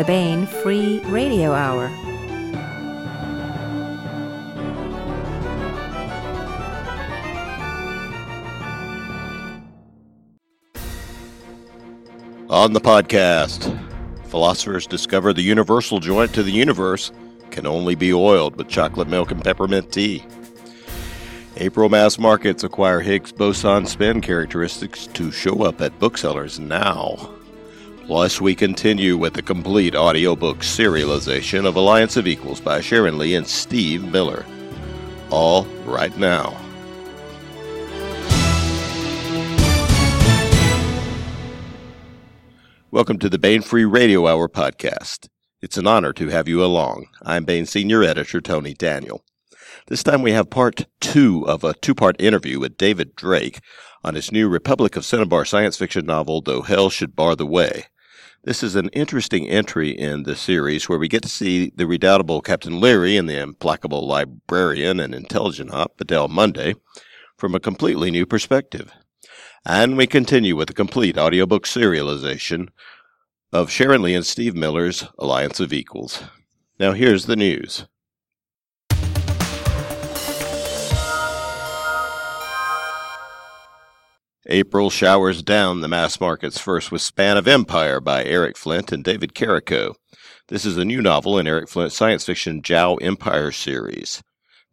the Baen Free Radio Hour. On the podcast, philosophers discover the universal joint to the universe can only be oiled with chocolate milk and peppermint tea. April mass markets acquire Higgs boson spin characteristics to show up at booksellers now. Plus, we continue with the complete audiobook serialization of Alliance of Equals by Sharon Lee and Steve Miller. All right now. Welcome to the Baen Free Radio Hour podcast. It's an honor to have you along. I'm Baen Senior Editor Tony Daniel. This time we have part two of a two part interview with David Drake on his new Republic of Cinnabar science fiction novel, Though Hell Should Bar the Way. This is an interesting entry in the series where we get to see the redoubtable Captain Leary and the implacable librarian and intelligent op, Adele Mundy, from a completely new perspective. And we continue with the complete audiobook serialization of Sharon Lee and Steve Miller's Alliance of Equals. Now here's the news. April showers down the mass markets first with Span of Empire by Eric Flint and David Carrico. This is a new novel in Eric Flint's science fiction Jao Empire series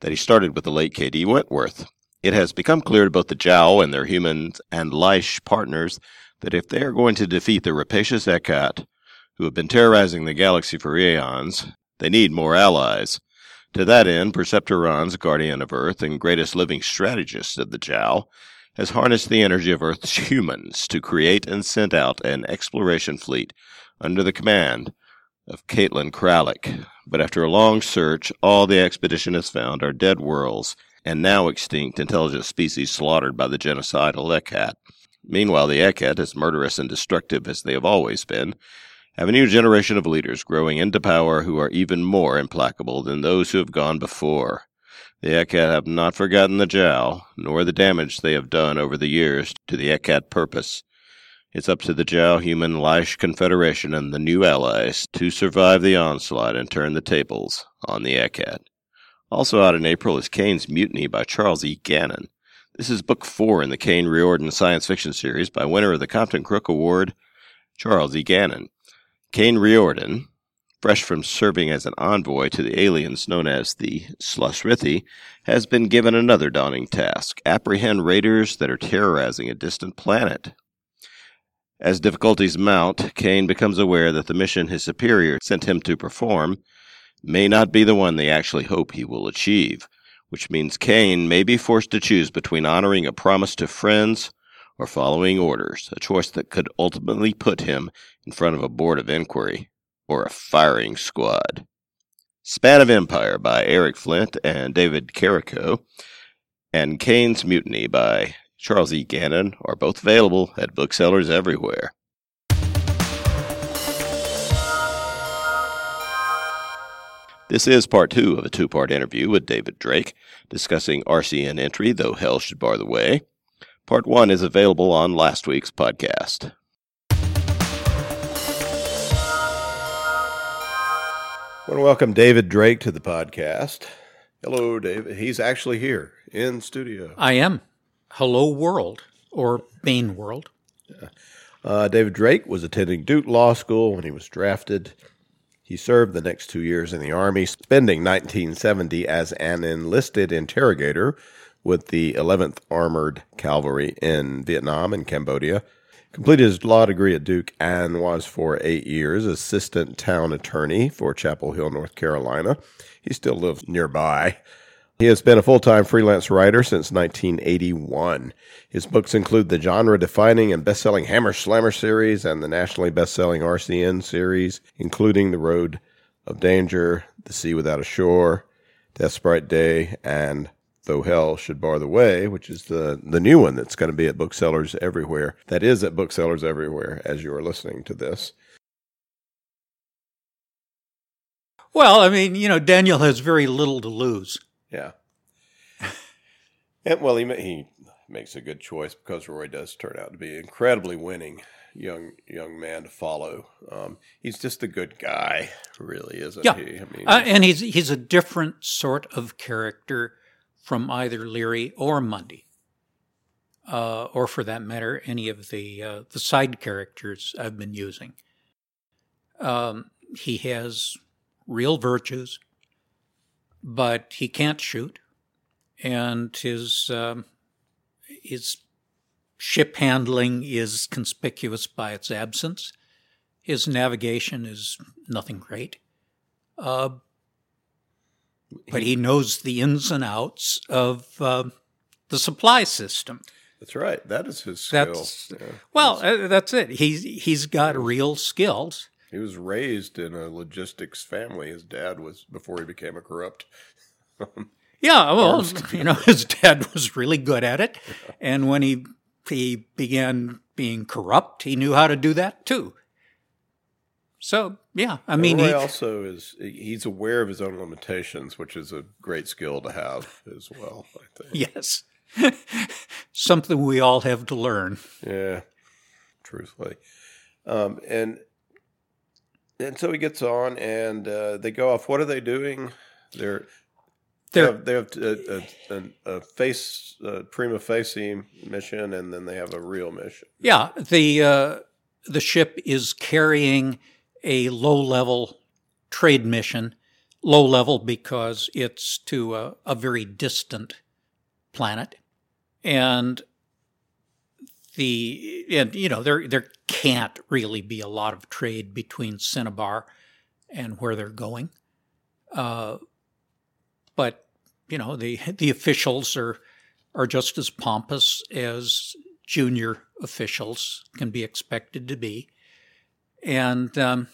that he started with the late K.D. Wentworth. It has become clear to both the Jao and their human and Lleix partners that if they are going to defeat the rapacious Ekhat, who have been terrorizing the galaxy for eons, they need more allies. To that end, Perceptor Ronz, guardian of Earth and greatest living strategist of the Jao, has harnessed the energy of Earth's humans to create and send out an exploration fleet under the command of Caitlin Kralik. But after a long search, all the expedition has found are dead worlds and now extinct intelligent species slaughtered by the genocidal Ekhat. Meanwhile, the Ekhat, as murderous and destructive as they have always been, have a new generation of leaders growing into power who are even more implacable than those who have gone before. The Ekhat have not forgotten the Jao, nor the damage they have done over the years to the Ekhat purpose. It's up to the Jao Human Lleix Confederation and the new allies to survive the onslaught and turn the tables on the Ekhat. Also out in April is Caine's Mutiny by Charles E. Gannon. This is book four in the Caine Riordan science fiction series by winner of the Compton Crook Award, Charles E. Gannon. Caine Riordan, fresh from serving as an envoy to the aliens known as the Slaasriithi, has been given another daunting task apprehend raiders that are terrorizing a distant planet. As difficulties mount, Caine becomes aware that the mission his superior sent him to perform may not be the one they actually hope he will achieve, which means Caine may be forced to choose between honoring a promise to friends or following orders, a choice that could ultimately put him in front of a board of inquiry or a firing squad. Span of Empire by Eric Flint and David Carrico, and Caine's Mutiny by Charles E. Gannon are both available at booksellers everywhere. This is part two of a two part interview with David Drake discussing RCN entry, Though Hell Should Bar the Way. Part one is available on last week's podcast. I want to welcome David Drake to the podcast. Hello, David. He's actually here in studio. I am. Hello, world, or Baen world. Uh, David Drake was attending Duke Law School when he was drafted. He served the next two years in the Army, spending 1970 as an enlisted interrogator with the 11th Armored Cavalry in Vietnam and Cambodia. Completed his law degree at Duke and was for eight years assistant town attorney for Chapel Hill, North Carolina. He still lives nearby. He has been a full time freelance writer since 1981. His books include the genre defining and best selling Hammer's Slammers series and the nationally best selling RCN series, including The Road of Danger, The Sea Without a Shore, Death's Bright Day, and Though Hell Should Bar the Way, which is the, the new one that's going to be at booksellers everywhere. That is at booksellers everywhere as you are listening to this. Well, I mean, you know, Daniel has very little to lose. Yeah. and well, he, he makes a good choice because Roy does turn out to be an incredibly winning. young young man to follow. Um, he's just a good guy, really, isn't Yeah. he? I mean, Uh, and he's he's a different sort of character from either Leary or Mundy, uh, or for that matter, any of the uh, the side characters I've been using. Um, he has real virtues, but he can't shoot, and his um, his ship handling is conspicuous by its absence. His navigation is nothing great. Uh, but he knows the ins and outs of uh, the supply system. that's right. That is his skill. That's Yeah. well, uh, that's it. He's he's got real skills. He was raised in a logistics family. His dad was before he became a corrupt. Yeah, well, you know, his dad was really good at it, and when he he began being corrupt, he knew how to do that too. So yeah, I mean, Roy he, also is he's aware of his own limitations, which is a great skill to have as well. I think. yes, something we all have to learn. Yeah, truthfully. Um, and and so he gets on, and uh, they go off. What are they doing? They're they have, they have a, a, a, a face a prima facie mission, and then they have a real mission. Yeah, the uh, the ship is carrying a low level trade mission. Low level because it's to a, a very distant planet, and the and you know there there can't really be a lot of trade between Cinnabar and where they're going. Uh, but you know the the officials are are just as pompous as junior officials can be expected to be. And um,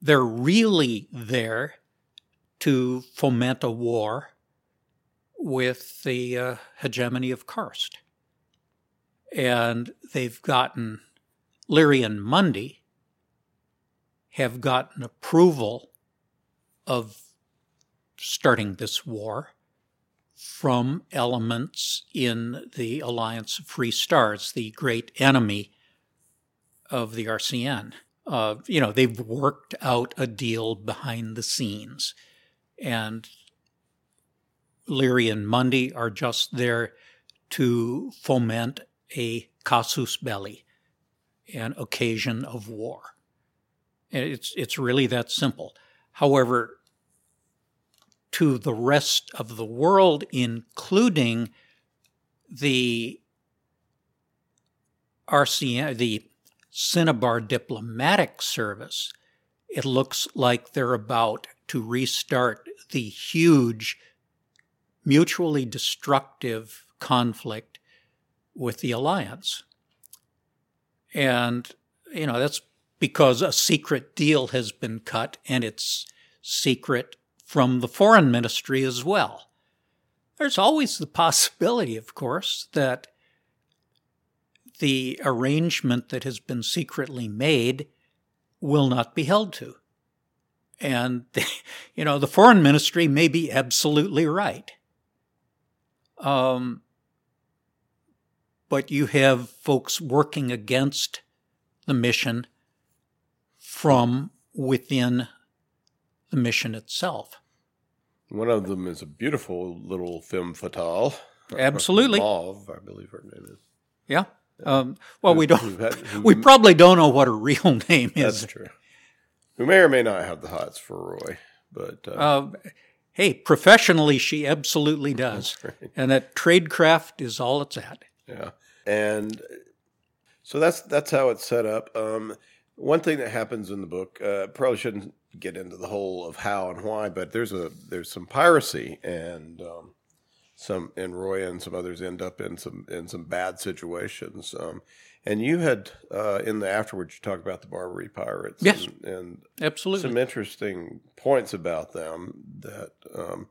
they're really there to foment a war with the uh, hegemony of Karst. And they've gotten, Leary and Mundy have gotten approval of starting this war from elements in the Alliance of Free Stars, the great enemy of the RCN. Uh, you know, they've worked out a deal behind the scenes. And Leary and Mundy are just there to foment a casus belli, an occasion of war. It's, it's really that simple. However, to the rest of the world, including the RCN, the Cinnabar Diplomatic Service, it looks like they're about to restart the huge, mutually destructive conflict with the Alliance. And, you know, that's because a secret deal has been cut and it's secret from the foreign ministry as well. There's always the possibility, of course, that the arrangement that has been secretly made will not be held to. And, you know, the foreign ministry may be absolutely right. Um, but you have folks working against the mission from within the mission itself. One of them is a beautiful little femme fatale. Absolutely. Mauve, I believe her name is. Yeah. Um, well, we don't. had- who- We probably don't know what her real name is. That's true. Who may or may not have the hots for Roy, but uh, Uh, hey, professionally, she absolutely does, right. and that tradecraft is all it's at. Yeah, and so that's that's how it's set up. Um, one thing that happens in the book, uh, probably shouldn't get into the whole of how and why, but there's a there's some piracy and um, some and Roy and some others end up in some in some bad situations. Um, and you had uh, in the afterwards you talked about the Barbary pirates, Yes. and, and Absolutely. some interesting points about them that um,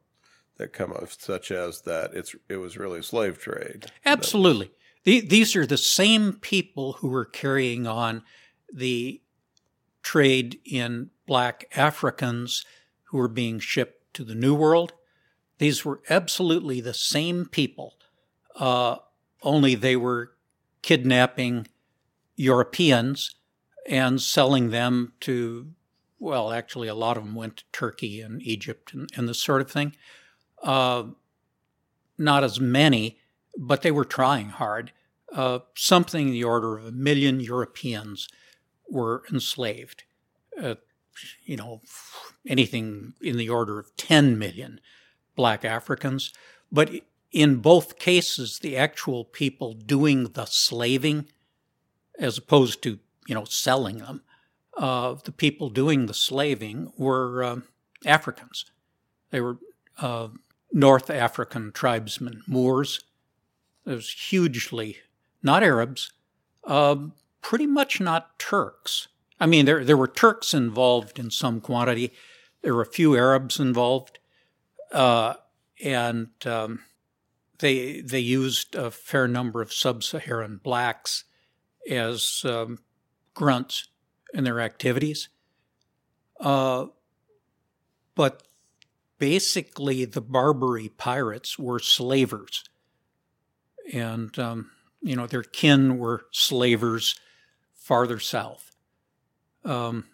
that come up, such as that it's it was really a slave trade. Absolutely. The, these are the same people who were carrying on the trade in black Africans who were being shipped to the New World. These were absolutely the same people, uh, only they were kidnapping Europeans and selling them to, well, actually, a lot of them went to Turkey and Egypt and, and this sort of thing. Uh, not as many, but they were trying hard. Uh, something in the order of a million Europeans were enslaved. Uh, you know, anything in the order of 10 million black Africans. But in both cases, the actual people doing the slaving, as opposed to, you know, selling them, uh, the people doing the slaving were uh, Africans. They were uh, North African tribesmen, Moors. It was hugely, not Arabs, um, pretty much not Turks. I mean, there, there were Turks involved in some quantity. There were a few Arabs involved. Uh, and um, they, they used a fair number of sub Saharan blacks as um, grunts in their activities. Uh, but basically, the Barbary pirates were slavers. And, um, you know, their kin were slavers farther south. Um,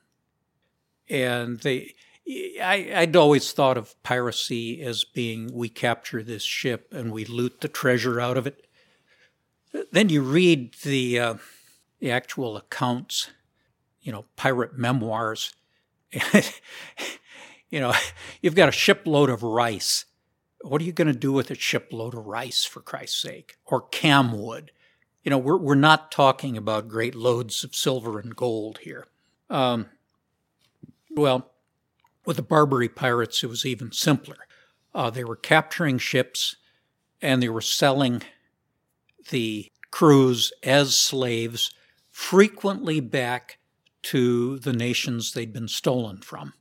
and they, I, I'd always thought of piracy as being we capture this ship and we loot the treasure out of it. Then you read the uh, the actual accounts, you know, pirate memoirs. you know, you've got a shipload of rice. What are you going to do with a shipload of rice, for Christ's sake? Or camwood? You know, we're, we're not talking about great loads of silver and gold here. Um, well, with the Barbary pirates, it was even simpler. Uh, they were capturing ships and they were selling the crews as slaves, frequently back to the nations they'd been stolen from.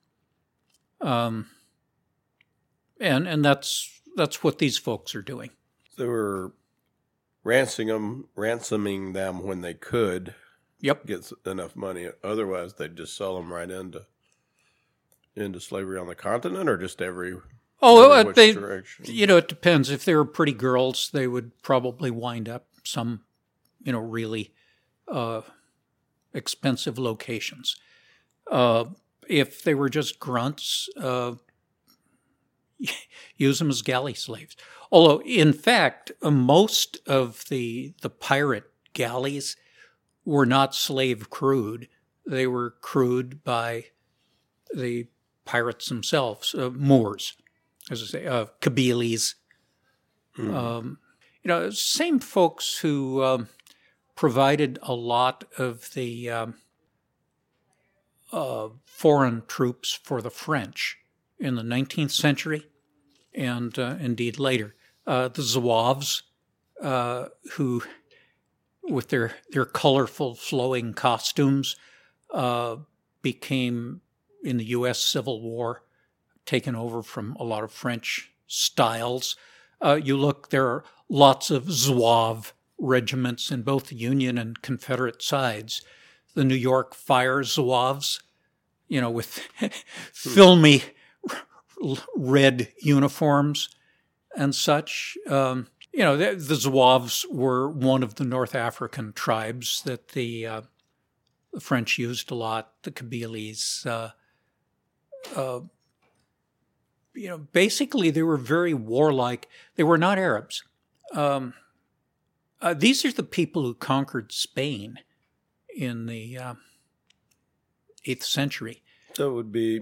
Um, and and that's that's what these folks are doing. They were ransoming them, ransoming them when they could, Yep. get enough money. Otherwise, they'd just sell them right into into slavery on the continent, or just every. Oh, every they, direction. you know, it depends. If they were pretty girls, they would probably wind up some, you know, really uh, expensive locations. Uh, if they were just grunts, uh, use them as galley slaves. Although, in fact, uh, most of the the pirate galleys were not slave crewed; they were crewed by the pirates themselves, uh, Moors, as I say, uh, Kabyles. Um, you know, same folks who um, provided a lot of the um, uh, foreign troops for the French in the 19th century and uh, indeed later. Uh, the Zouaves, uh, who, with their, their colorful, flowing costumes, uh, became, in the U.S. Civil War, taken over from a lot of French styles. Uh, you look, there are lots of Zouave regiments in both the Union and Confederate sides. The New York Fire Zouaves, you know, with filmy red uniforms and such. Um, you know, the, the Zouaves were one of the North African tribes that the, uh, the French used a lot, the Kabyles. Uh, uh, you know, basically they were very warlike. They were not Arabs. Um, uh, these are the people who conquered Spain in the uh, 8th century. So it would be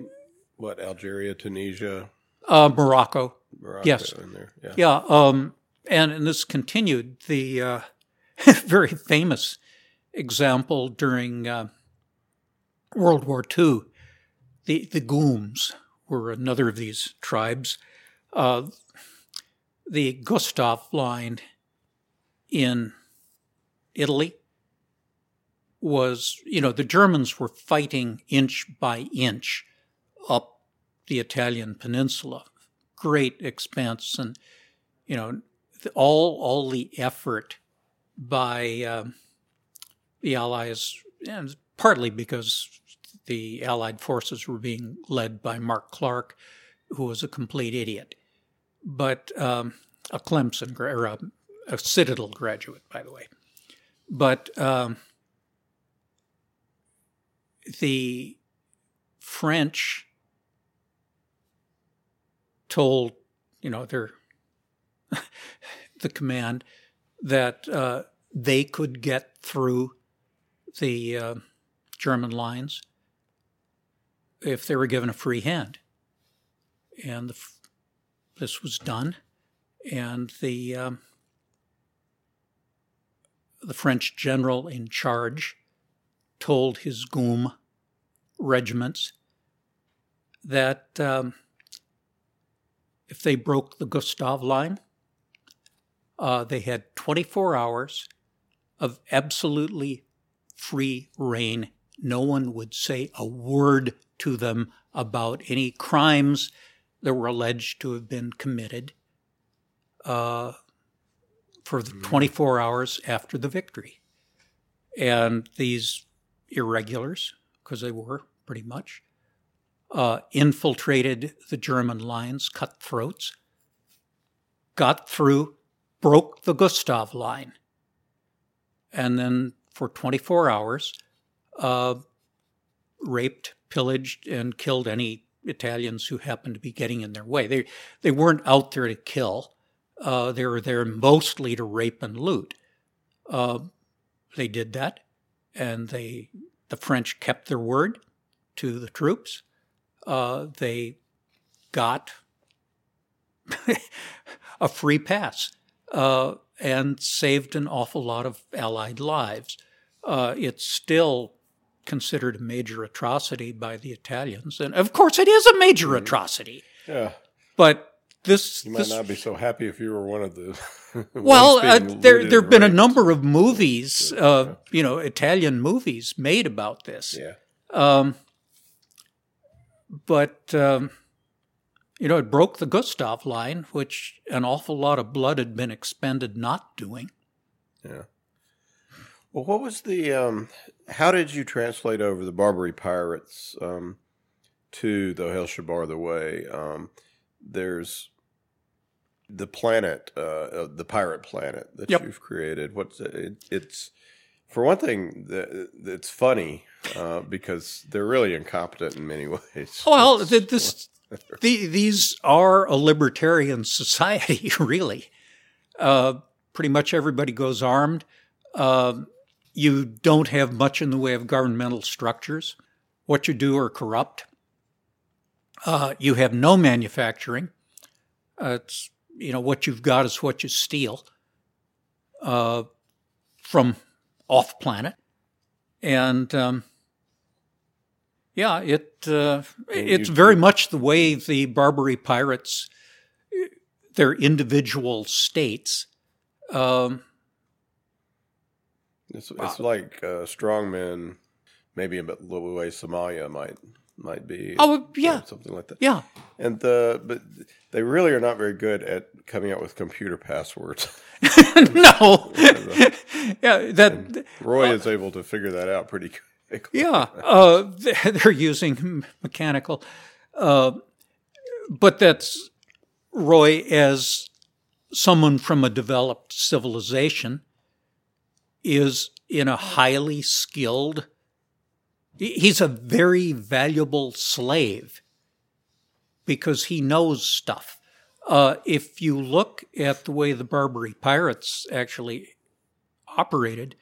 what Algeria, Tunisia, Uh, Morocco. Morocco Yes. in there. Yeah. Yeah, um, and, and this continued. The uh, very famous example during uh, World War II, the the Goums were another of these tribes. Uh, the Gustav line in Italy was, you know, the Germans were fighting inch by inch up the Italian peninsula. Great expense and you know, all all the effort by um, the Allies, and partly because the Allied forces were being led by Mark Clark, who was a complete idiot, but um, a Clemson or a, a Citadel graduate, by the way. But um, the French told, you know, their the command that uh, they could get through the uh, German lines if they were given a free hand, and the, this was done, and the um, the French general in charge told his Goum regiments that um, if they broke the Gustav line, uh, they had 24 hours of absolutely free reign. No one would say a word to them about any crimes that were alleged to have been committed uh, for the 24 hours after the victory. And these irregulars, because they were pretty much, uh, infiltrated the German lines, cut throats, got through, broke the Gustav line, and then for 24 hours, uh, raped, pillaged, and killed any Italians who happened to be getting in their way. They they weren't out there to kill; uh, they were there mostly to rape and loot. Uh, they did that, and they the French kept their word to the troops. Uh, they got a free pass uh, and saved an awful lot of Allied lives. Uh, it's still considered a major atrocity by the Italians, and of course, it is a major mm-hmm. atrocity. Yeah, but this you might this, not be so happy if you were one of the. well, uh, there there have been a number of movies, uh, you know, Italian movies made about this. Yeah. Um, but um, you know, it broke the Gustav line, which an awful lot of blood had been expended not doing. Yeah. Well, what was the? Um, how did you translate over the Barbary pirates um, to the Hell's Bar the Way? Um, there's the planet, uh, uh, the pirate planet that yep. you've created. What's it, it's for one thing, it's funny uh, because they're really incompetent in many ways. Well, this, the, these are a libertarian society, really. Uh, pretty much everybody goes armed. Uh, you don't have much in the way of governmental structures. What you do are corrupt. Uh, you have no manufacturing. Uh, it's you know what you've got is what you steal uh, from off planet, and um, yeah, it uh, it's very much the way the Barbary pirates, their individual states. Um, it's, it's like uh, strongmen, maybe a bit the way Somalia might might be. Oh yeah, something like that. Yeah, and the but they really are not very good at coming up with computer passwords. no, yeah, that and Roy uh, is able to figure that out pretty quickly. yeah, uh, they're using mechanical, uh, but that's Roy as someone from a developed civilization is in a highly skilled He's a very valuable slave because he knows stuff. Uh, if you look at the way the Barbary pirates actually operated,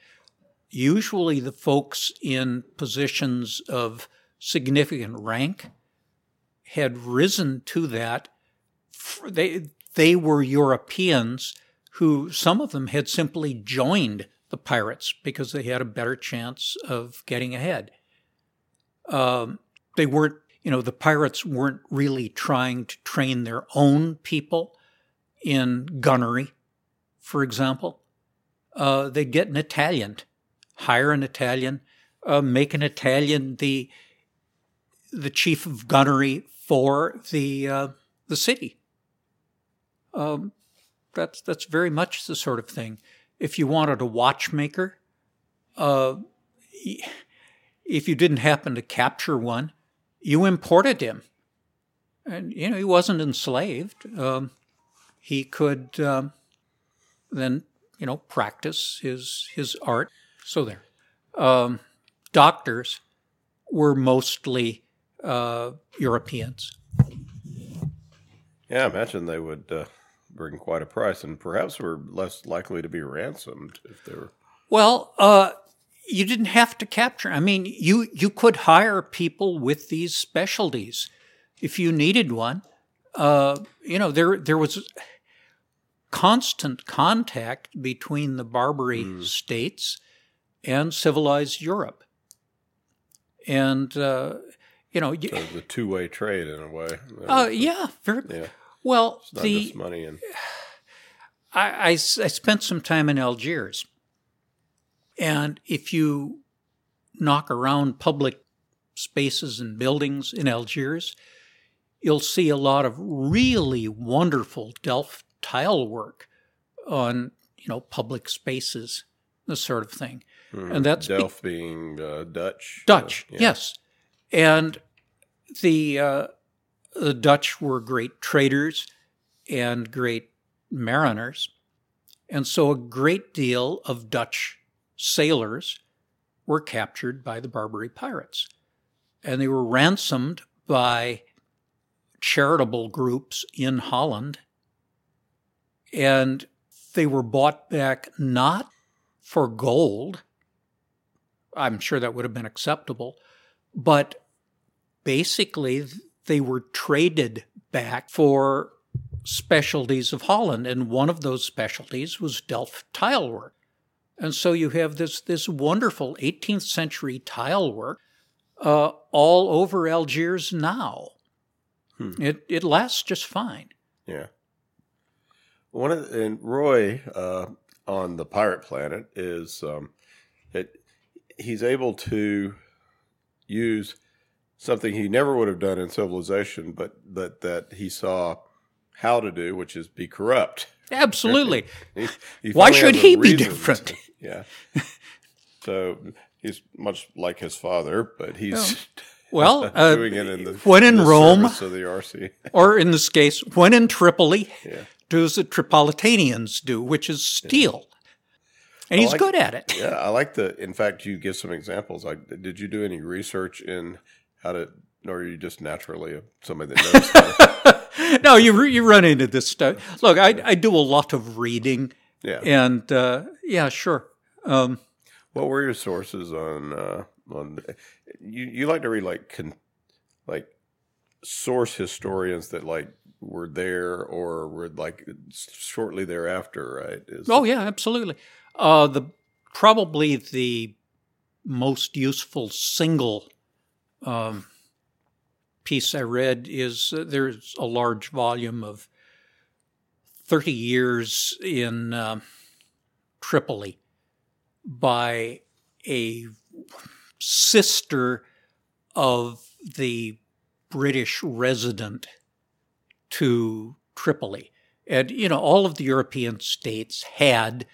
usually the folks in positions of significant rank had risen to that. They, they were Europeans who, some of them had simply joined the pirates because they had a better chance of getting ahead um, they weren't, you know, the pirates weren't really trying to train their own people in gunnery, for example. Uh, they'd get an Italian, hire an Italian, uh, make an Italian the the chief of gunnery for the uh, the city. Um, that's that's very much the sort of thing. If you wanted a watchmaker, uh, if you didn't happen to capture one, you imported him. And, you know, he wasn't enslaved. Um, he could um, then, you know, practice his, his art. So there. Um, doctors were mostly uh, Europeans. Yeah, I imagine they would uh, bring quite a price, and perhaps were less likely to be ransomed if they were. Well, uh, you didn't have to capture. I mean, you you could hire people with these specialties if you needed one. Uh, you know, there there was constant contact between the Barbary mm. states and civilized Europe, and uh, you know, so the two way trade in a way. Uh, yeah, very. Yeah. Well, the money and. I, I, I spent some time in Algiers, and if you knock around public spaces and buildings in Algiers, you'll see a lot of really wonderful Delft tile work on you know public spaces, this sort of thing. Mm, and that's Delft be- being uh, Dutch. Dutch, uh, yeah. yes, and the uh, the Dutch were great traders and great mariners, and so a great deal of Dutch sailors were captured by the Barbary pirates, and they were ransomed by charitable groups in Holland, and they were bought back not for gold. I'm sure that would have been acceptable, but basically they were traded back for specialties of Holland, and one of those specialties was Delft tile work. And so you have this this wonderful 18th century tile work uh, all over Algiers now. Hmm. It it lasts just fine. Yeah. One of the, and Roy uh, on the Pirate Planet is um, it, he's able to use something he never would have done in civilization, but but that he saw how to do, which is be corrupt. Absolutely. he, he Why should he be different? To, yeah. so he's much like his father, but he's. Oh. Well, uh, doing it in the, when in, Rome, the RC, or in this case, when in Tripoli, yeah. do as the Tripolitanians do, which is steal. Yeah. And he's like, good at it. Yeah, I like the. In fact, you give some examples. Like, did you do any research in how to, or are you just naturally somebody that knows? no, you you run into this stuff. Look, I I do a lot of reading. Yeah, and uh, yeah, sure. Um, what were your sources on uh, on you you like to read like con, like source historians that like were there or were like shortly thereafter, right? Is oh yeah, absolutely. Uh, the probably the most useful single um, piece I read is uh, there's a large volume of 30 years in uh, Tripoli by a sister of the British resident to Tripoli. And, you know, all of the European states had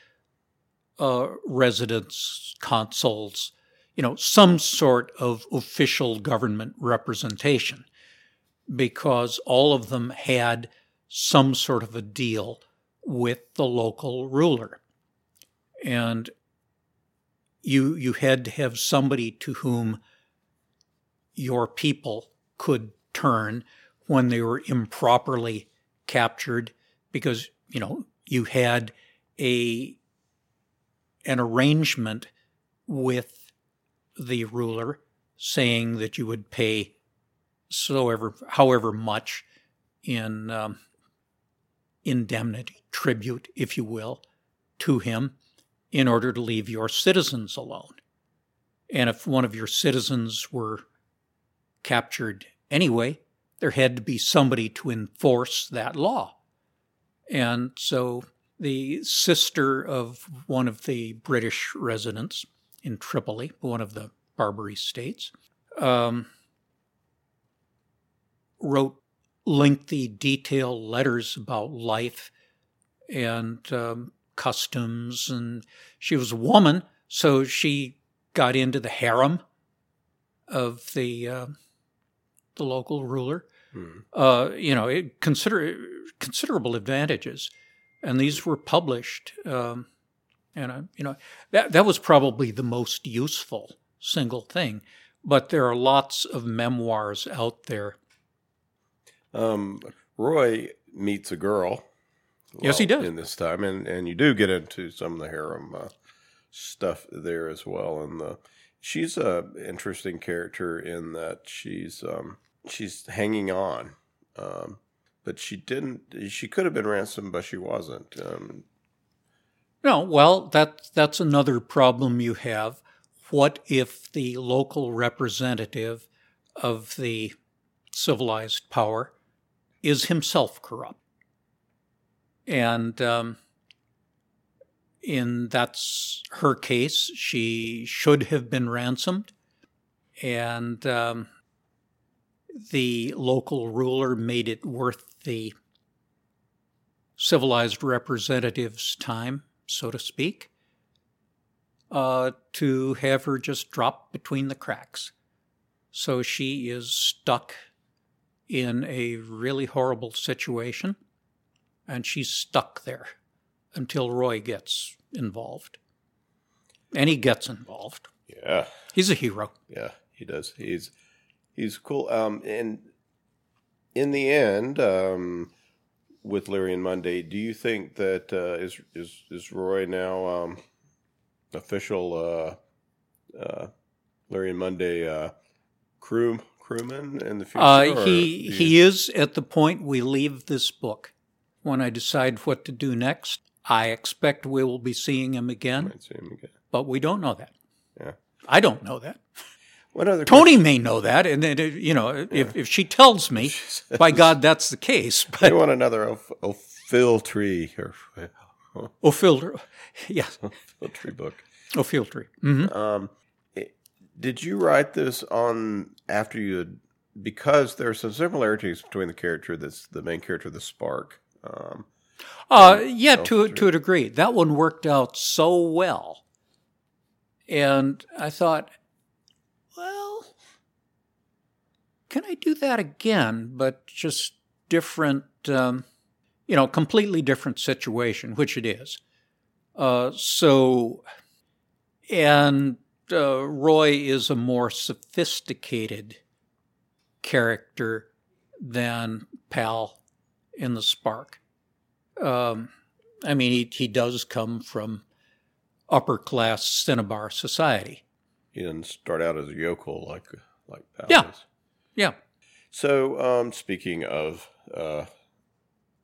uh, residents, consuls, you know, some sort of official government representation because all of them had some sort of a deal with the local ruler. And you you had to have somebody to whom your people could turn when they were improperly captured because you know you had a an arrangement with the ruler saying that you would pay so ever however much in um, indemnity tribute if you will to him in order to leave your citizens alone. And if one of your citizens were captured anyway, there had to be somebody to enforce that law. And so the sister of one of the British residents in Tripoli, one of the Barbary states, um, wrote lengthy, detailed letters about life and um, customs, and she was a woman, so she got into the harem of the uh, the local ruler. Hmm. Uh, you know, it consider considerable advantages, and these were published. Um, and uh, you know that that was probably the most useful single thing but there are lots of memoirs out there. Um, Roy meets a girl. Yes, he does. in this time, and and you do get into some of the harem uh, stuff there as well. And the she's a interesting character in that she's um, she's hanging on, um, but she didn't. She could have been ransomed, but she wasn't. Um, No, well, that that's another problem you have. What if the local representative of the civilized power is himself corrupt? And um, in that's her case, she should have been ransomed, and um, the local ruler made it worth the civilized representative's time, so to speak, uh, to have her just drop between the cracks. So she is stuck in a really horrible situation, and she's stuck there until Roy gets involved. And he gets involved. yeah, He's a hero. yeah, he does. He's he's cool. Um, and in the end, um, with Leary and Mundy, do you think that uh, is is is Roy now um, official uh, uh, Leary and Mundy uh, crew crewman in the future? Uh, he he is at the point we leave this book. When I decide what to do next, I expect we will be seeing him again, see him again. but we don't know that. Yeah. I don't know that. What other Tony may know that, and then, uh, you know, if, if she tells me, by God, that's the case. But want another Ophiltree or Ophiltry, yes, Ophiltree book. Ophiltry. hmm Um, did you write this on after you had because there are some similarities between the character that's the main character, the Spark. Um, Uh, yeah, to to a degree, that one worked out so well, and I thought, well, can I do that again? But just different, um, you know, completely different situation, which it is. Uh, so, and uh, Roy is a more sophisticated character than Pal in the Spark. Um, I mean, he, he does come from upper class Cinnabar society. he didn't start out as a yokel like like Pal Yeah. does. Yeah. So, um, speaking of uh,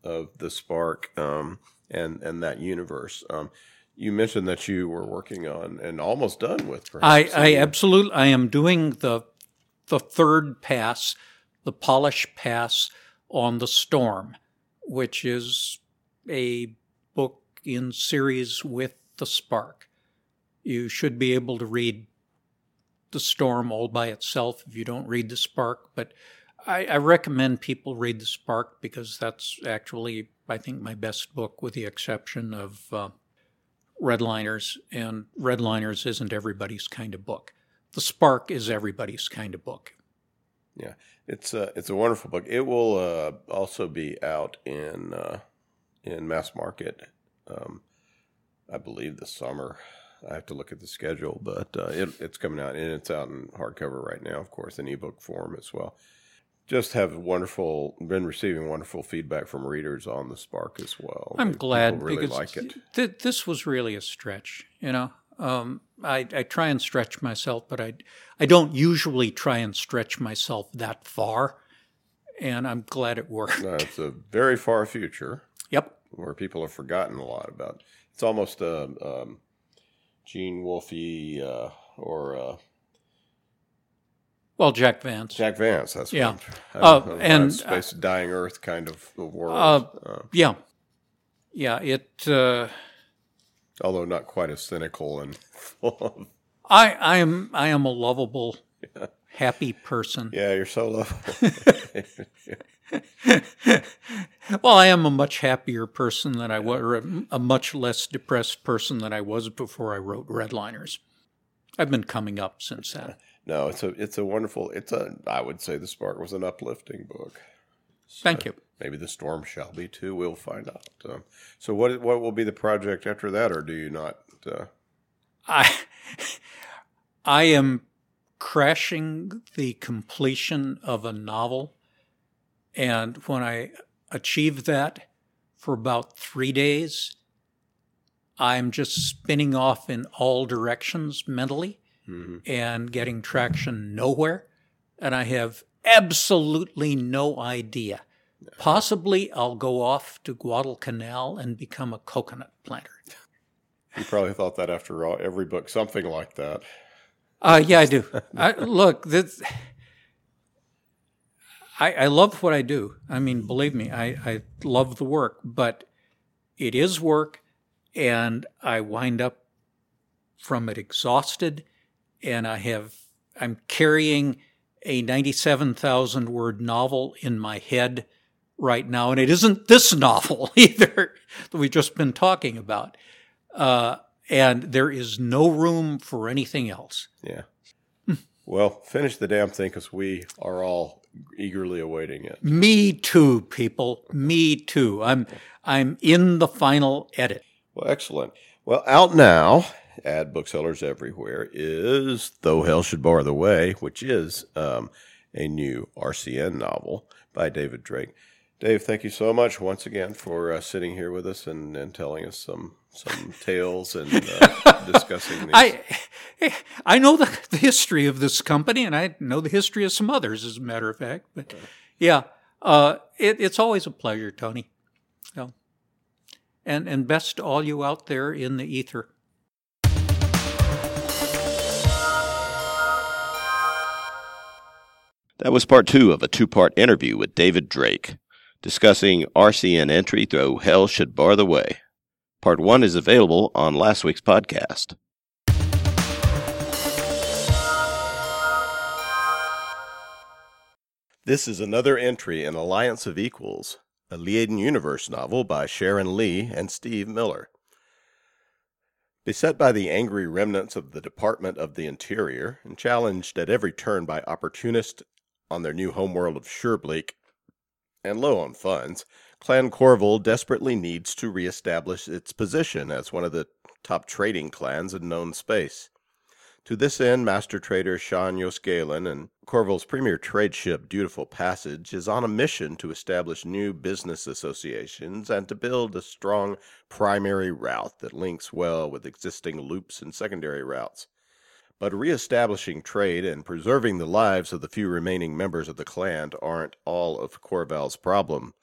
of the Spark um, and and that universe, um, you mentioned that you were working on and almost done with. I, Perhaps, I a- absolutely, I am doing the, the third pass, the polish pass on the storm, which is a book in series with the spark. You should be able to read the storm all by itself if you don't read the spark, but I, I recommend people read the spark because that's actually, I think, my best book, with the exception of uh, Redliners, and Redliners isn't everybody's kind of book. The Spark is everybody's kind of book. Yeah it's a it's a wonderful book. It will uh, also be out in uh, in mass market. Um, I believe this summer. I have to look at the schedule, but uh, it, it's coming out and it's out in hardcover right now, of course, in ebook form as well. Just have wonderful been receiving wonderful feedback from readers on the Spark as well. I'm People glad really because like it. th- this was really a stretch. You know, um, I, I try and stretch myself, but I I don't usually try and stretch myself that far, and I'm glad it worked. No, it's a very far future. Yep. where people have forgotten a lot about. It's almost a um, Gene Wolfe uh, or uh, Well, Jack Vance. Jack Vance. That's Yeah. what I'm, Uh, and, space dying Earth kind of world. Uh, uh, Yeah. Yeah. It. Uh, although not quite as cynical and full of. I I am I am a lovable, happy person. Yeah, you're so lovable. well, I am a much happier person than I was, or a, a much less depressed person than I was before I wrote Redliners. I've been coming up since then. no, it's a it's a wonderful. It's a I would say the Spark was an uplifting book. Thank you. Maybe the storm shall be too. We'll find out. Um, so what what will be the project after that, or do you not? Uh, I I am crashing the completion of a novel. And when I achieve that for about three days, I'm just spinning off in all directions mentally mm-hmm. and getting traction nowhere. And I have absolutely no idea. Possibly I'll go off to Guadalcanal and become a coconut planter. You probably thought that after all, every book, something like that. Uh, yeah, I do. I, look, this, I, I love what I do. I mean, believe me, I, I love the work, but it is work, and I wind up from it exhausted, and I have I'm carrying a 97,000 word novel in my head right now, and it isn't this novel either that we've just been talking about. Uh, and there is no room for anything else. Yeah. well, finish the damn thing because we are all eagerly awaiting it. Me too, people. Me too. I'm I'm in the final edit. Well, excellent. Well, out now at booksellers everywhere is Though Hell Should Bar the Way, which is um, a new RCN novel by David Drake. Dave, thank you so much once again for uh, sitting here with us and, and telling us some some tales and uh, discussing these. I I know the, the, history of this company, and I know the history of some others, as a matter of fact. But yeah, uh, it, it's always a pleasure, Tony. So, and and best to all you out there in the ether. That was part two of a two part interview with David Drake discussing RCN entry Though Hell Should Bar the Way. Part 1 is available on last week's podcast. This is another entry in Alliance of Equals, a Liaden Universe novel by Sharon Lee and Steve Miller. Beset by the angry remnants of the Department of the Interior and challenged at every turn by opportunists on their new homeworld of Surebleak, and low on funds, Clan Korval desperately needs to reestablish its position as one of the top trading clans in known space. To this end, master trader Shan yos'Galan and Korval's premier trade ship Dutiful Passage is on a mission to establish new business associations and to build a strong primary route that links well with existing loops and secondary routes. But reestablishing trade and preserving the lives of the few remaining members of the clan aren't all of Korval's problem.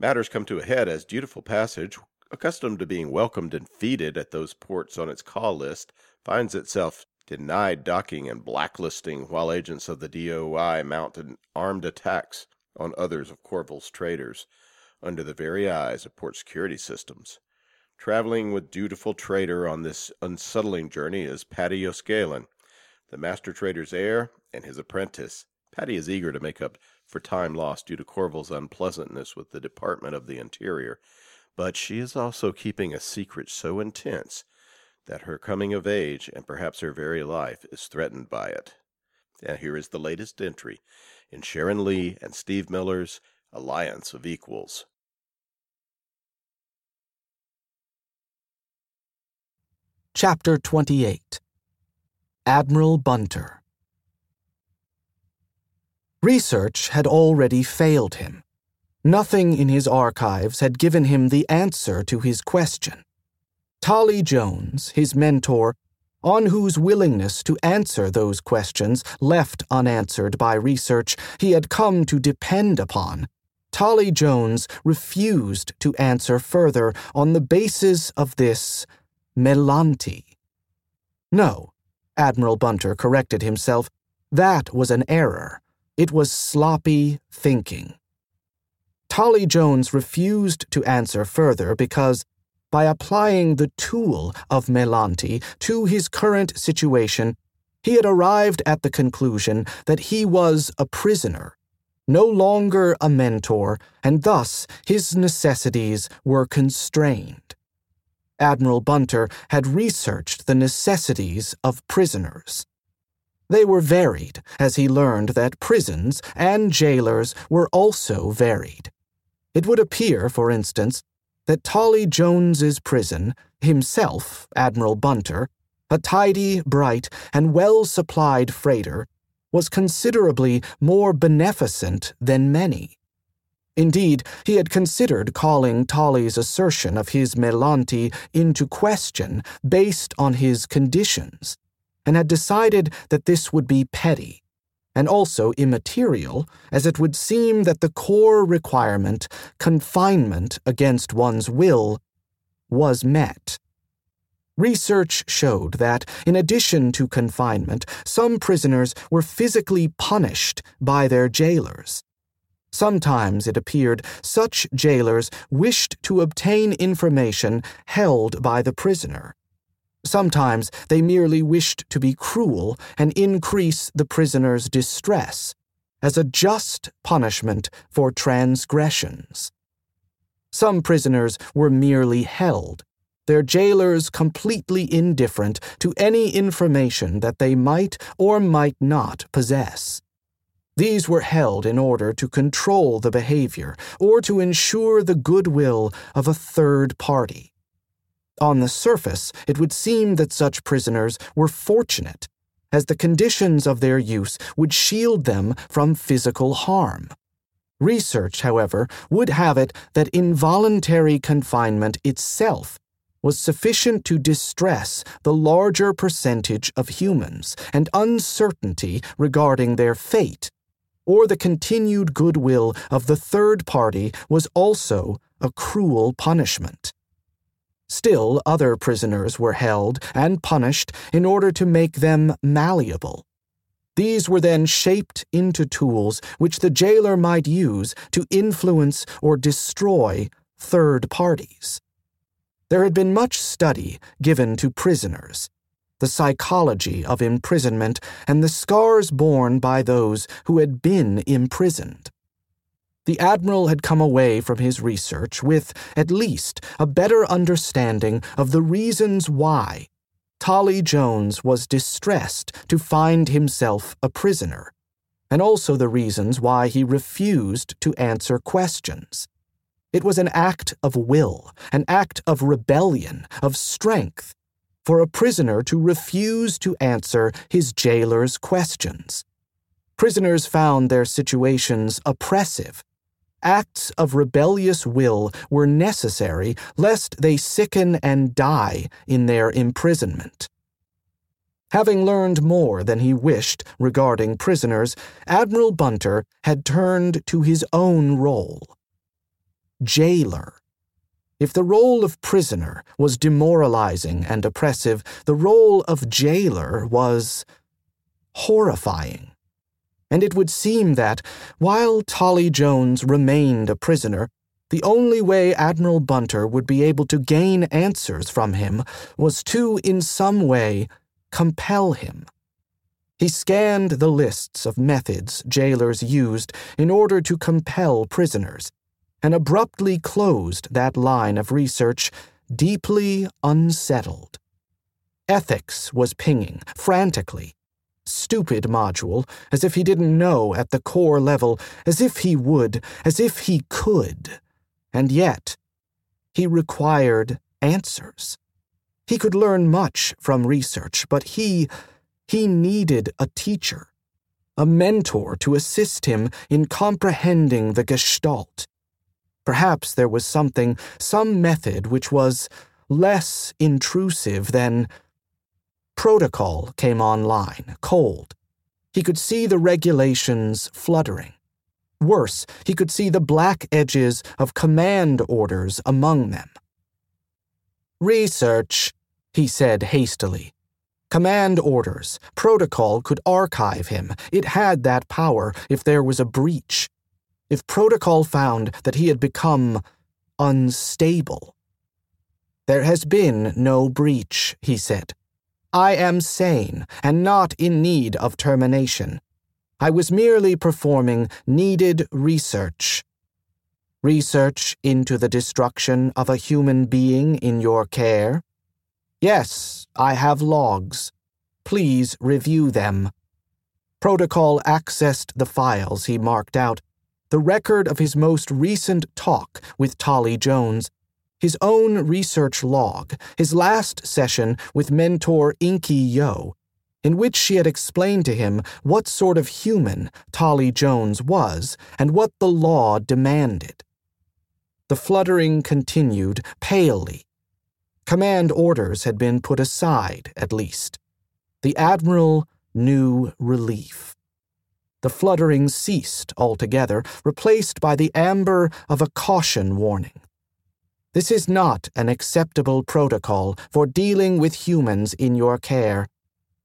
Matters come to a head as Dutiful Passage, accustomed to being welcomed and feted at those ports on its call list, finds itself denied docking and blacklisting while agents of the DOI mount armed attacks on others of Korval's traders under the very eyes of port security systems. Traveling with dutiful trader on this unsettling journey is Padi yos'Galan, the master trader's heir and his apprentice. Padi is eager to make up for time lost due to Korval's unpleasantness with the Department of the Interior, but she is also keeping a secret so intense that her coming of age and perhaps her very life is threatened by it. And here is the latest entry in Sharon Lee and Steve Miller's Alliance of Equals. Chapter 28 Admiral Bunter Research had already failed him. Nothing in his archives had given him the answer to his question. Tolly Jones, his mentor, on whose willingness to answer those questions left unanswered by research he had come to depend upon, Tolly Jones refused to answer further on the basis of this Melant'i. No, Admiral Bunter corrected himself. That was an error. It was sloppy thinking. Tolly Jones refused to answer further because, by applying the tool of Melant'i to his current situation, he had arrived at the conclusion that he was a prisoner, no longer a mentor, and thus his necessities were constrained. Admiral Bunter had researched the necessities of prisoners. They were varied, as he learned that prisons and jailers were also varied. It would appear, for instance, that Tolly Jones's prison, himself Admiral Bunter, a tidy, bright, and well supplied freighter, was considerably more beneficent than many. Indeed, he had considered calling Tolly's assertion of his Melant'i into question based on his conditions, and had decided that this would be petty, and also immaterial, as it would seem that the core requirement, confinement against one's will, was met. Research showed that, in addition to confinement, some prisoners were physically punished by their jailers. Sometimes it appeared such jailers wished to obtain information held by the prisoner. Sometimes they merely wished to be cruel and increase the prisoner's distress as a just punishment for transgressions. Some prisoners were merely held, their jailers completely indifferent to any information that they might or might not possess. These were held in order to control the behavior or to ensure the goodwill of a third party. On the surface, it would seem that such prisoners were fortunate, as the conditions of their use would shield them from physical harm. Research, however, would have it that involuntary confinement itself was sufficient to distress the larger percentage of humans, and uncertainty regarding their fate or the continued goodwill of the third party was also a cruel punishment. Still, other prisoners were held and punished in order to make them malleable. These were then shaped into tools which the jailer might use to influence or destroy third parties. There had been much study given to prisoners, the psychology of imprisonment, and the scars borne by those who had been imprisoned. The Admiral had come away from his research with, at least, a better understanding of the reasons why Tolly Jones was distressed to find himself a prisoner, and also the reasons why he refused to answer questions. It was an act of will, an act of rebellion, of strength, for a prisoner to refuse to answer his jailer's questions. Prisoners found their situations oppressive. Acts of rebellious will were necessary lest they sicken and die in their imprisonment. Having learned more than he wished regarding prisoners, Admiral Bunter had turned to his own role. Jailer. If the role of prisoner was demoralizing and oppressive, the role of jailer was horrifying. And it would seem that, while Tolly Jones remained a prisoner, the only way Admiral Bunter would be able to gain answers from him was to, in some way, compel him. He scanned the lists of methods jailers used in order to compel prisoners and abruptly closed that line of research, deeply unsettled. Ethics was pinging, frantically. Stupid module, as if he didn't know at the core level, as if he would, as if he could. And yet, he required answers. He could learn much from research, but he, he needed a teacher, a mentor to assist him in comprehending the gestalt. Perhaps there was something, some method which was less intrusive than. Protocol came online, cold. He could see the regulations fluttering. Worse, he could see the black edges of command orders among them. Research, he said hastily. Command orders. Protocol could archive him. It had that power if there was a breach if Protocol found that he had become unstable. There has been no breach, he said. I am sane and not in need of termination. I was merely performing needed research. Research into the destruction of a human being in your care? Yes, I have logs. Please review them. Protocol accessed the files he marked out the record of his most recent talk with Tolly Jones, his own research log, his last session with mentor Inky Yo, in which she had explained to him what sort of human Tolly Jones was and what the law demanded. The fluttering continued palely. Command orders had been put aside, at least. The Admiral knew relief. The fluttering ceased altogether, replaced by the amber of a caution warning. This is not an acceptable protocol for dealing with humans in your care.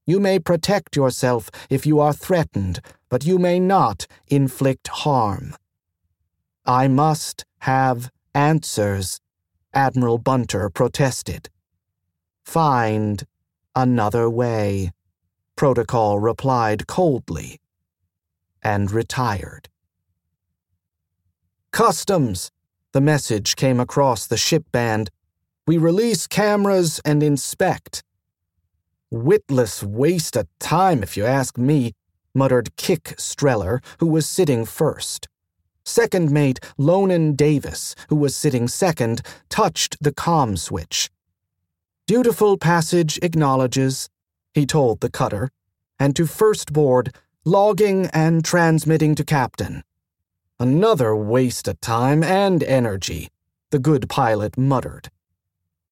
You may protect yourself if you are threatened, but you may not inflict harm. I must have answers, Admiral Bunter protested. Find another way, Protocol replied coldly, and retired. Customs, the message came across the ship band. We release cameras and inspect. Witless waste of time, if you ask me, muttered Kick Streller, who was sitting first. Second mate Lonan Davis, who was sitting second, touched the com switch. Dutiful passage acknowledges, he told the cutter, and to first board, logging and transmitting to captain. Another waste of time and energy, the good pilot muttered.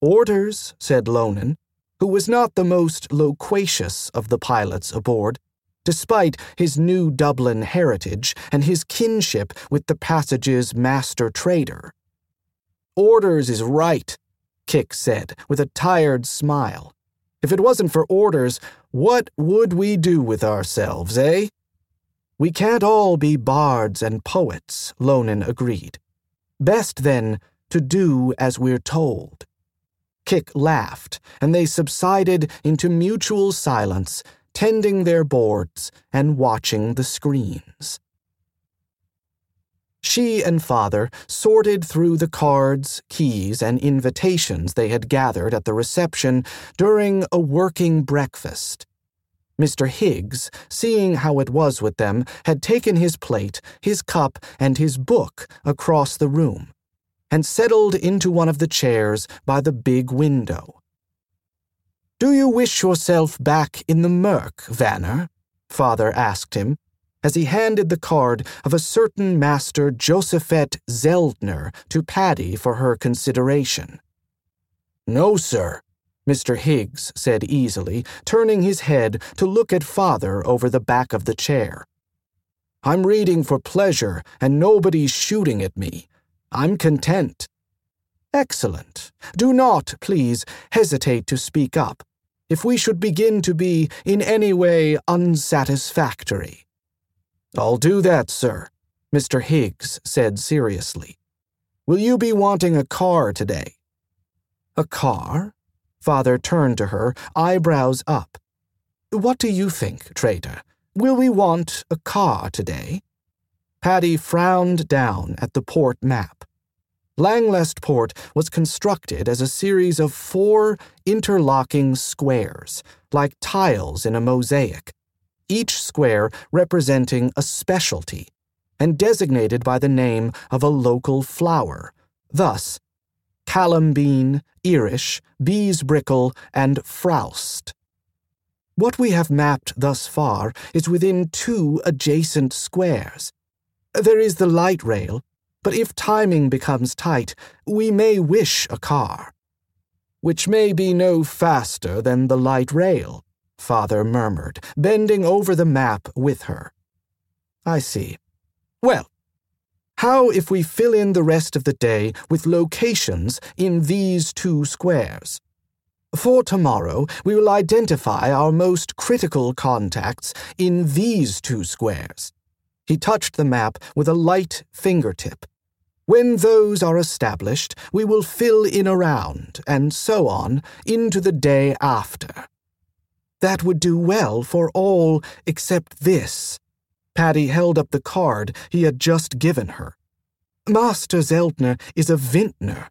Orders, said Lonan, who was not the most loquacious of the pilots aboard, despite his New Dublin heritage and his kinship with the passage's master trader. Orders is right, Kick said, with a tired smile. If it wasn't for orders, what would we do with ourselves, eh? We can't all be bards and poets, Lonan agreed. Best, then, to do as we're told. Kick laughed, and they subsided into mutual silence, tending their boards and watching the screens. She and father sorted through the cards, keys, and invitations they had gathered at the reception during a working breakfast. Mr. Higgs, seeing how it was with them, had taken his plate, his cup, and his book across the room, and settled into one of the chairs by the big window. Do you wish yourself back in the murk, Vanner? Father asked him, as he handed the card of a certain Master Josephette Zeldner to Padi for her consideration. No, sir, Mr. Higgs said easily, turning his head to look at father over the back of the chair. I'm reading for pleasure, and nobody's shooting at me. I'm content. Excellent. Do not, please, hesitate to speak up if we should begin to be in any way unsatisfactory. I'll do that, sir, Mr. Higgs said seriously. Will you be wanting a car today? A car? Father turned to her, eyebrows up. What do you think, Trader? Will we want a car today? Padi frowned down at the port map. Langlast Port was constructed as a series of four interlocking squares, like tiles in a mosaic, each square representing a specialty, and designated by the name of a local flower. Thus, callum bean, irish, beesbrickle, and frowst. What we have mapped thus far is within two adjacent squares. There is the light rail, but if timing becomes tight, we may wish a car. Which may be no faster than the light rail, Father murmured, bending over the map with her. I see. Well, how if we fill in the rest of the day with locations in these two squares? For tomorrow, we will identify our most critical contacts in these two squares. He touched the map with a light fingertip. When those are established, we will fill in around, and so on, into the day after. That would do well for all except this. Padi held up the card he had just given her. Master Zeldner is a vintner,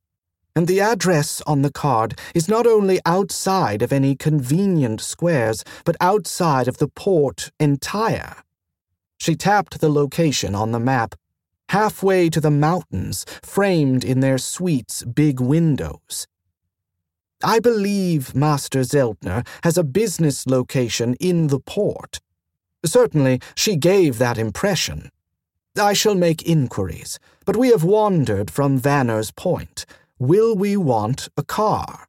and the address on the card is not only outside of any convenient squares, but outside of the port entire. She tapped the location on the map. halfway to the mountains framed in their suite's big windows. I believe Master Zeldner has a business location in the port. Certainly, she gave that impression. I shall make inquiries, but we have wandered from Vanner's point. Will we want a car?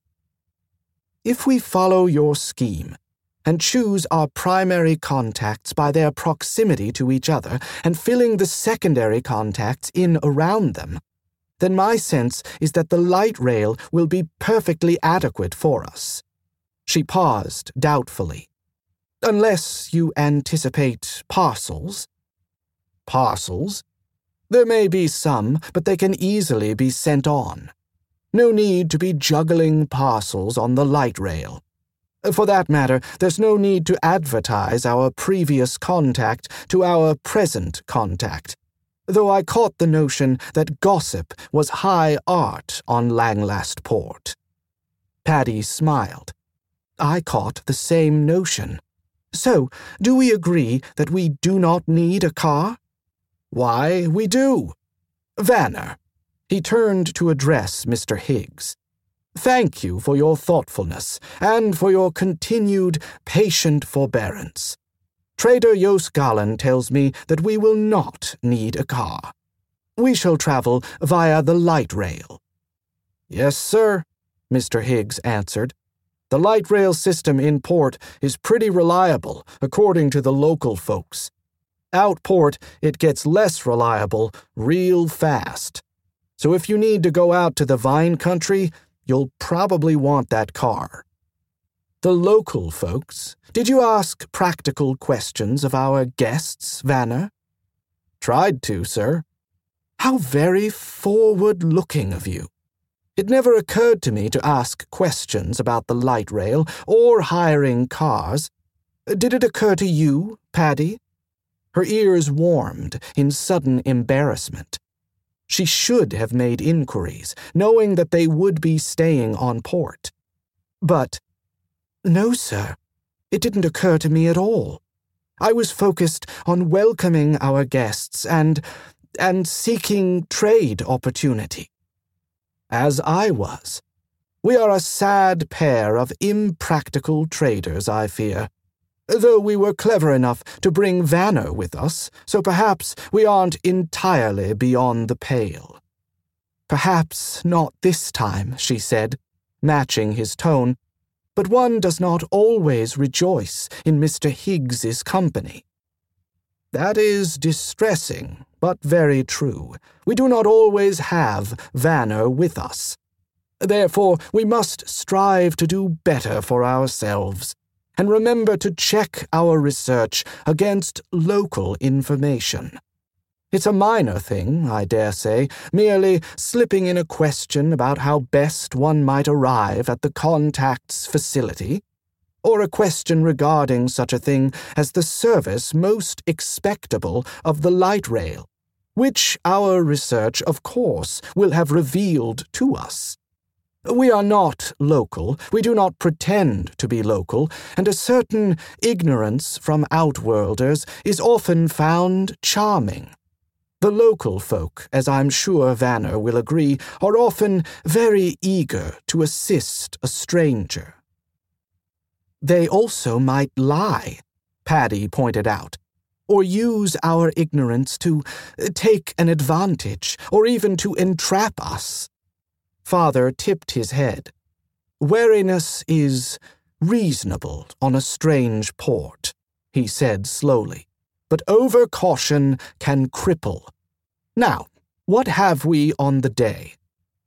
If we follow your scheme, and choose our primary contacts by their proximity to each other and filling the secondary contacts in around them, then my sense is that the light rail will be perfectly adequate for us. She paused doubtfully. Unless you anticipate parcels. Parcels? There may be some, but they can easily be sent on. No need to be juggling parcels on the light rail. For that matter, there's no need to advertise our previous contact to our present contact, though I caught the notion that gossip was high art on Langlast Port. Padi smiled. I caught the same notion. So, do we agree that we do not need a car? Why, we do. Vanner. He turned to address Mr. Higgs. Thank you for your thoughtfulness and for your continued patient forbearance. Trader yos'Galan tells me that we will not need a car. We shall travel via the light rail. Yes, sir, Mr. Higgs answered. The light rail system in port is pretty reliable, according to the local folks. Out port, it gets less reliable real fast. So if you need to go out to the vine country, you'll probably want that car. The local folks, did you ask practical questions of our guests, Vanner? Tried to, sir. How very forward looking of you. It never occurred to me to ask questions about the light rail or hiring cars. Did it occur to you, Padi? Her ears warmed in sudden embarrassment. She should have made inquiries, knowing that they would be staying on port. But, no, sir, it didn't occur to me at all. I was focused on welcoming our guests and and seeking trade opportunity. As I was. We are a sad pair of impractical traders, I fear though we were clever enough to bring Vanner with us, so perhaps we aren't entirely beyond the pale. Perhaps not this time, she said, matching his tone, but one does not always rejoice in Mr. Higgs's company. That is distressing, but very true. We do not always have Vanner with us. Therefore, we must strive to do better for ourselves and remember to check our research against local information. It's a minor thing, I dare say, merely slipping in a question about how best one might arrive at the contact's facility, or a question regarding such a thing as the service most expectable of the light rail, which our research, of course, will have revealed to us. We are not local, we do not pretend to be local, and a certain ignorance from outworlders is often found charming. The local folk, as I'm sure Vanner will agree, are often very eager to assist a stranger. They also might lie, Padi pointed out, or use our ignorance to uh, take an advantage, or even to entrap us. Father tipped his head. Wariness is reasonable on a strange port, he said slowly, but over caution can cripple. Now, what have we on the day?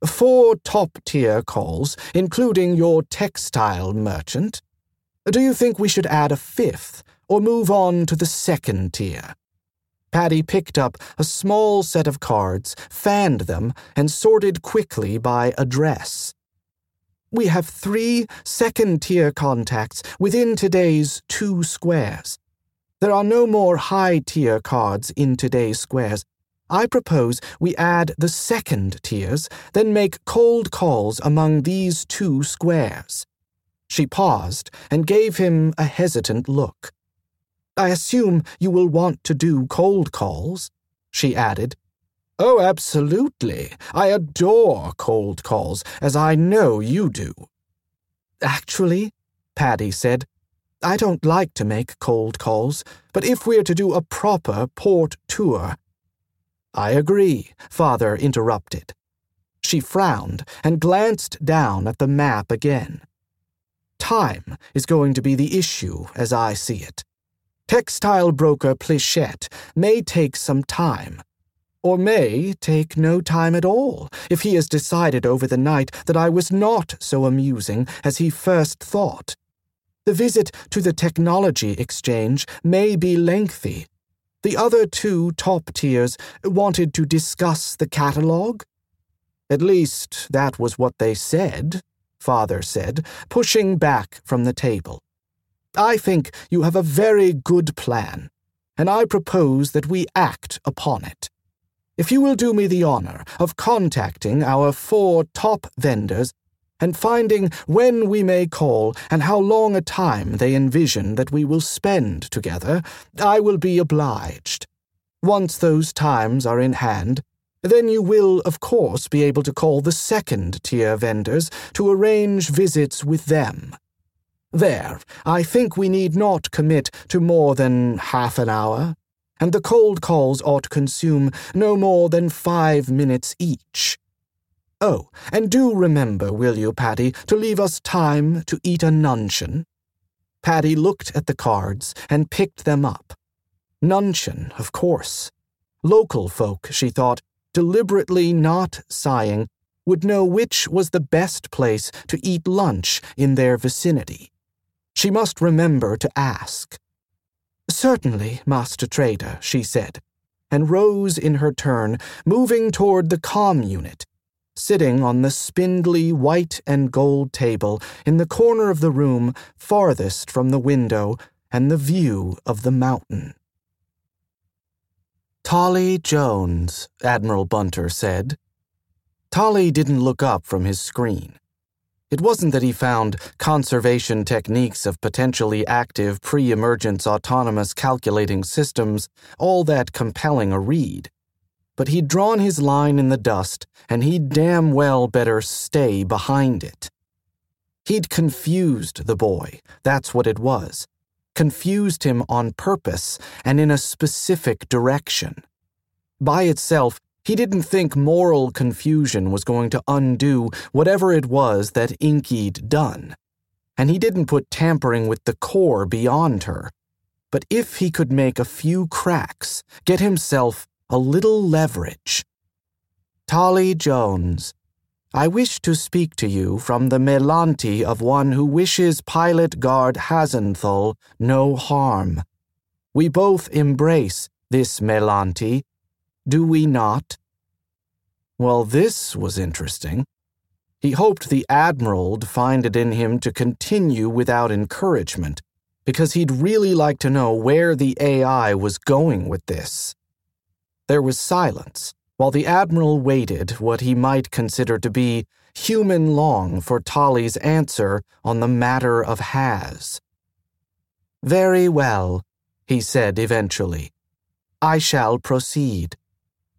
Four top tier calls, including your textile merchant. Do you think we should add a fifth, or move on to the second tier? Padi picked up a small set of cards, fanned them, and sorted quickly by address. We have three second tier contacts within today's two squares. There are no more high tier cards in today's squares. I propose we add the second tiers, then make cold calls among these two squares. She paused and gave him a hesitant look. I assume you will want to do cold calls, she added. Oh, absolutely. I adore cold calls, as I know you do. Actually, Padi said, I don't like to make cold calls, but if we're to do a proper port tour. I agree, Father interrupted. She frowned and glanced down at the map again. Time is going to be the issue as I see it. Textile broker Plichette may take some time, or may take no time at all if he has decided over the night that I was not so amusing as he first thought. The visit to the technology exchange may be lengthy. The other two top tiers wanted to discuss the catalogue. At least that was what they said, Father said, pushing back from the table. I think you have a very good plan, and I propose that we act upon it. If you will do me the honor of contacting our four top vendors and finding when we may call and how long a time they envision that we will spend together, I will be obliged. Once those times are in hand, then you will, of course, be able to call the second tier vendors to arrange visits with them. There, I think we need not commit to more than half an hour, and the cold calls ought to consume no more than five minutes each. Oh, and do remember, will you, Padi, to leave us time to eat a nuncheon? Padi looked at the cards and picked them up. Nuncheon, of course. Local folk, she thought, deliberately not sighing, would know which was the best place to eat lunch in their vicinity. She must remember to ask. Certainly, Master Trader, she said, and rose in her turn, moving toward the com unit sitting on the spindly white and gold table in the corner of the room farthest from the window and the view of the mountain. Tolly Jones, Admiral Bunter said. Tolly didn't look up from his screen. It wasn't that he found conservation techniques of potentially active pre emergence autonomous calculating systems all that compelling a read but he'd drawn his line in the dust, and he'd damn well better stay behind it. He'd confused the boy, that's what it was. Confused him on purpose and in a specific direction. By itself, he didn't think moral confusion was going to undo whatever it was that Inky'd done. And he didn't put tampering with the core beyond her. But if he could make a few cracks, get himself a little leverage. Tolly Jones, I wish to speak to you from the Melant'i of one who wishes Pilot Guard Hazenthal no harm. We both embrace this Melant'i, do we not? Well, this was interesting. He hoped the Admiral'd find it in him to continue without encouragement, because he'd really like to know where the AI was going with this. There was silence, while the Admiral waited what he might consider to be human long for Tolly's answer on the matter of Has. Very well, he said eventually. I shall proceed.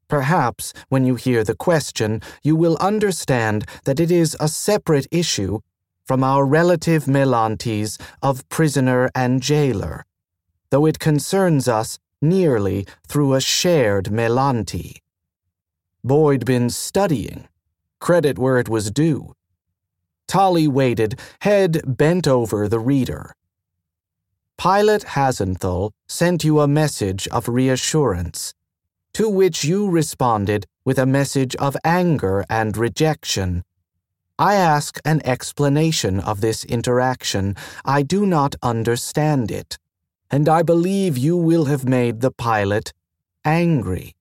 Perhaps when you hear the question, you will understand that it is a separate issue from our relative melant'is of prisoner and jailer, though it concerns us nearly through a shared melant'i. Boyd been studying. Credit where it was due. Tolly waited, head bent over the reader. Pilot Hazenthal sent you a message of reassurance, to which you responded with a message of anger and rejection. I ask an explanation of this interaction. I do not understand it and I believe you will have made the pilot angry.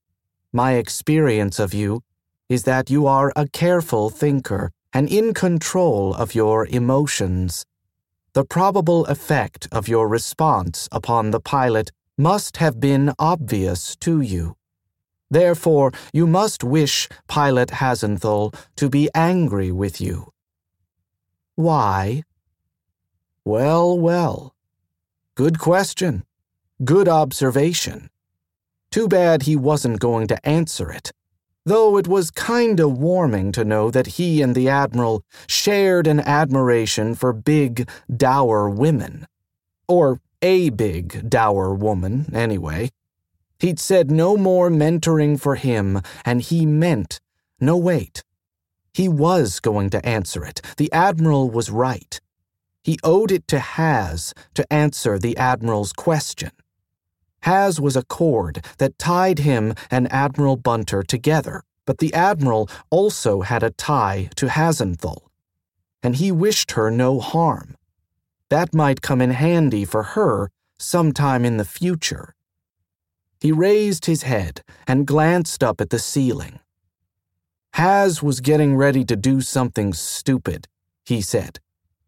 My experience of you is that you are a careful thinker and in control of your emotions. The probable effect of your response upon the pilot must have been obvious to you. Therefore, you must wish Pilot Hazenthal to be angry with you. Why? Well, well. Good question. Good observation. Too bad he wasn't going to answer it. though it was kinda warming to know that he and the Admiral shared an admiration for big, dour women. Or a big, dour woman, anyway. He'd said no more mentoring for him, and he meant no wait. He was going to answer it. The Admiral was right. He owed it to Has to answer the Admiral's question. Has was a cord that tied him and Admiral Bunter together, but the Admiral also had a tie to Hazenthal, and he wished her no harm. That might come in handy for her sometime in the future. He raised his head and glanced up at the ceiling. Has was getting ready to do something stupid, he said,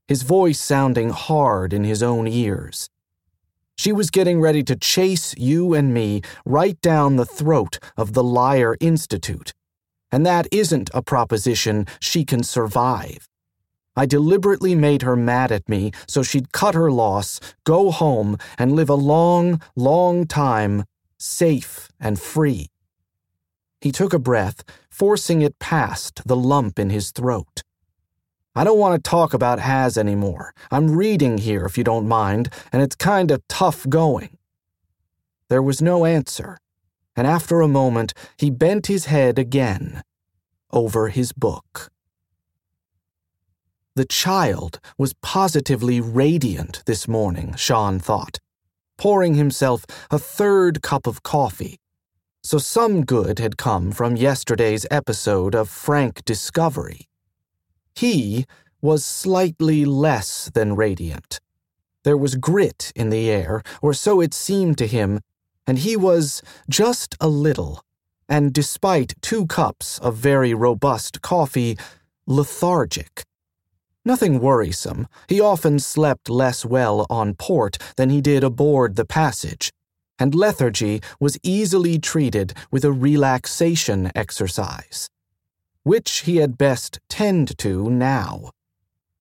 his voice sounding hard in his own ears. She was getting ready to chase you and me right down the throat of the Lyre Institute. And that isn't a proposition she can survive. I deliberately made her mad at me so she'd cut her loss, go home, and live a long, long time, safe and free. He took a breath, forcing it past the lump in his throat. I don't want to talk about Has anymore. I'm reading here, if you don't mind, and it's kind of tough going. There was no answer, and after a moment, he bent his head again over his book. The child was positively radiant this morning, Shan thought, pouring himself a third cup of coffee. So some good had come from yesterday's episode of Frank Discovery. He was slightly less than radiant. There was grit in the air, or so it seemed to him, and he was just a little, and despite two cups of very robust coffee, lethargic. Nothing worrisome. He often slept less well on port than he did aboard the passage, and lethargy was easily treated with a relaxation exercise which he had best tend to now.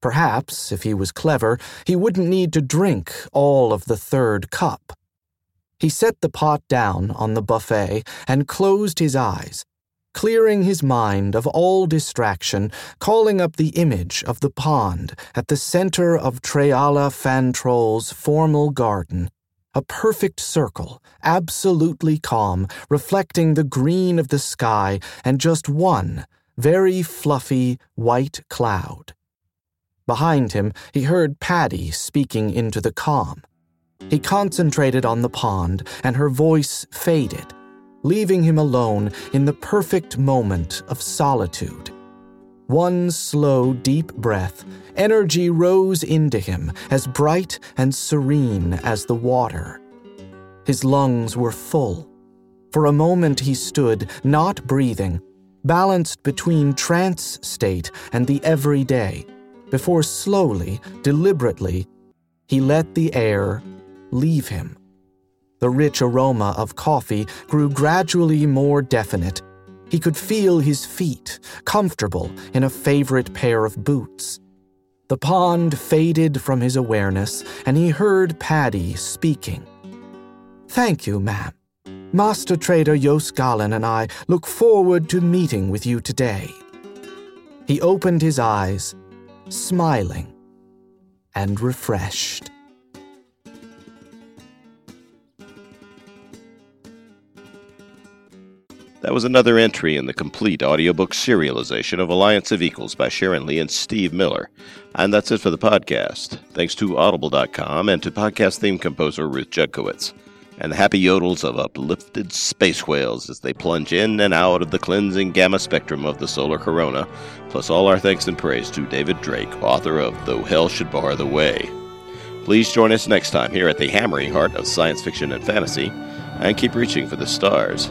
Perhaps, if he was clever, he wouldn't need to drink all of the third cup. He set the pot down on the buffet and closed his eyes, clearing his mind of all distraction, calling up the image of the pond at the center of Trealla Fantrol's formal garden. A perfect circle, absolutely calm, reflecting the green of the sky, and just one very fluffy white cloud. Behind him, he heard Padi speaking into the calm. He concentrated on the pond, and her voice faded, leaving him alone in the perfect moment of solitude. One slow, deep breath, energy rose into him, as bright and serene as the water. His lungs were full. For a moment he stood, not breathing, balanced between trance state and the everyday, before slowly, deliberately, he let the air leave him. The rich aroma of coffee grew gradually more definite. He could feel his feet, comfortable in a favorite pair of boots. The pond faded from his awareness, and he heard Padi speaking. Thank you, ma'am. Master Trader yos'Galan and I look forward to meeting with you today. He opened his eyes, smiling and refreshed. That was another entry in the complete audiobook serialization of Alliance of Equals by Sharon Lee and Steve Miller. And that's it for the podcast. Thanks to Audible.com and to podcast theme composer Ruth Judkowitz and the happy yodels of uplifted space whales as they plunge in and out of the cleansing gamma spectrum of the solar corona, plus all our thanks and praise to David Drake, author of Though Hell Should Bar the Way. Please join us next time here at the hammering heart of science fiction and fantasy, and keep reaching for the stars.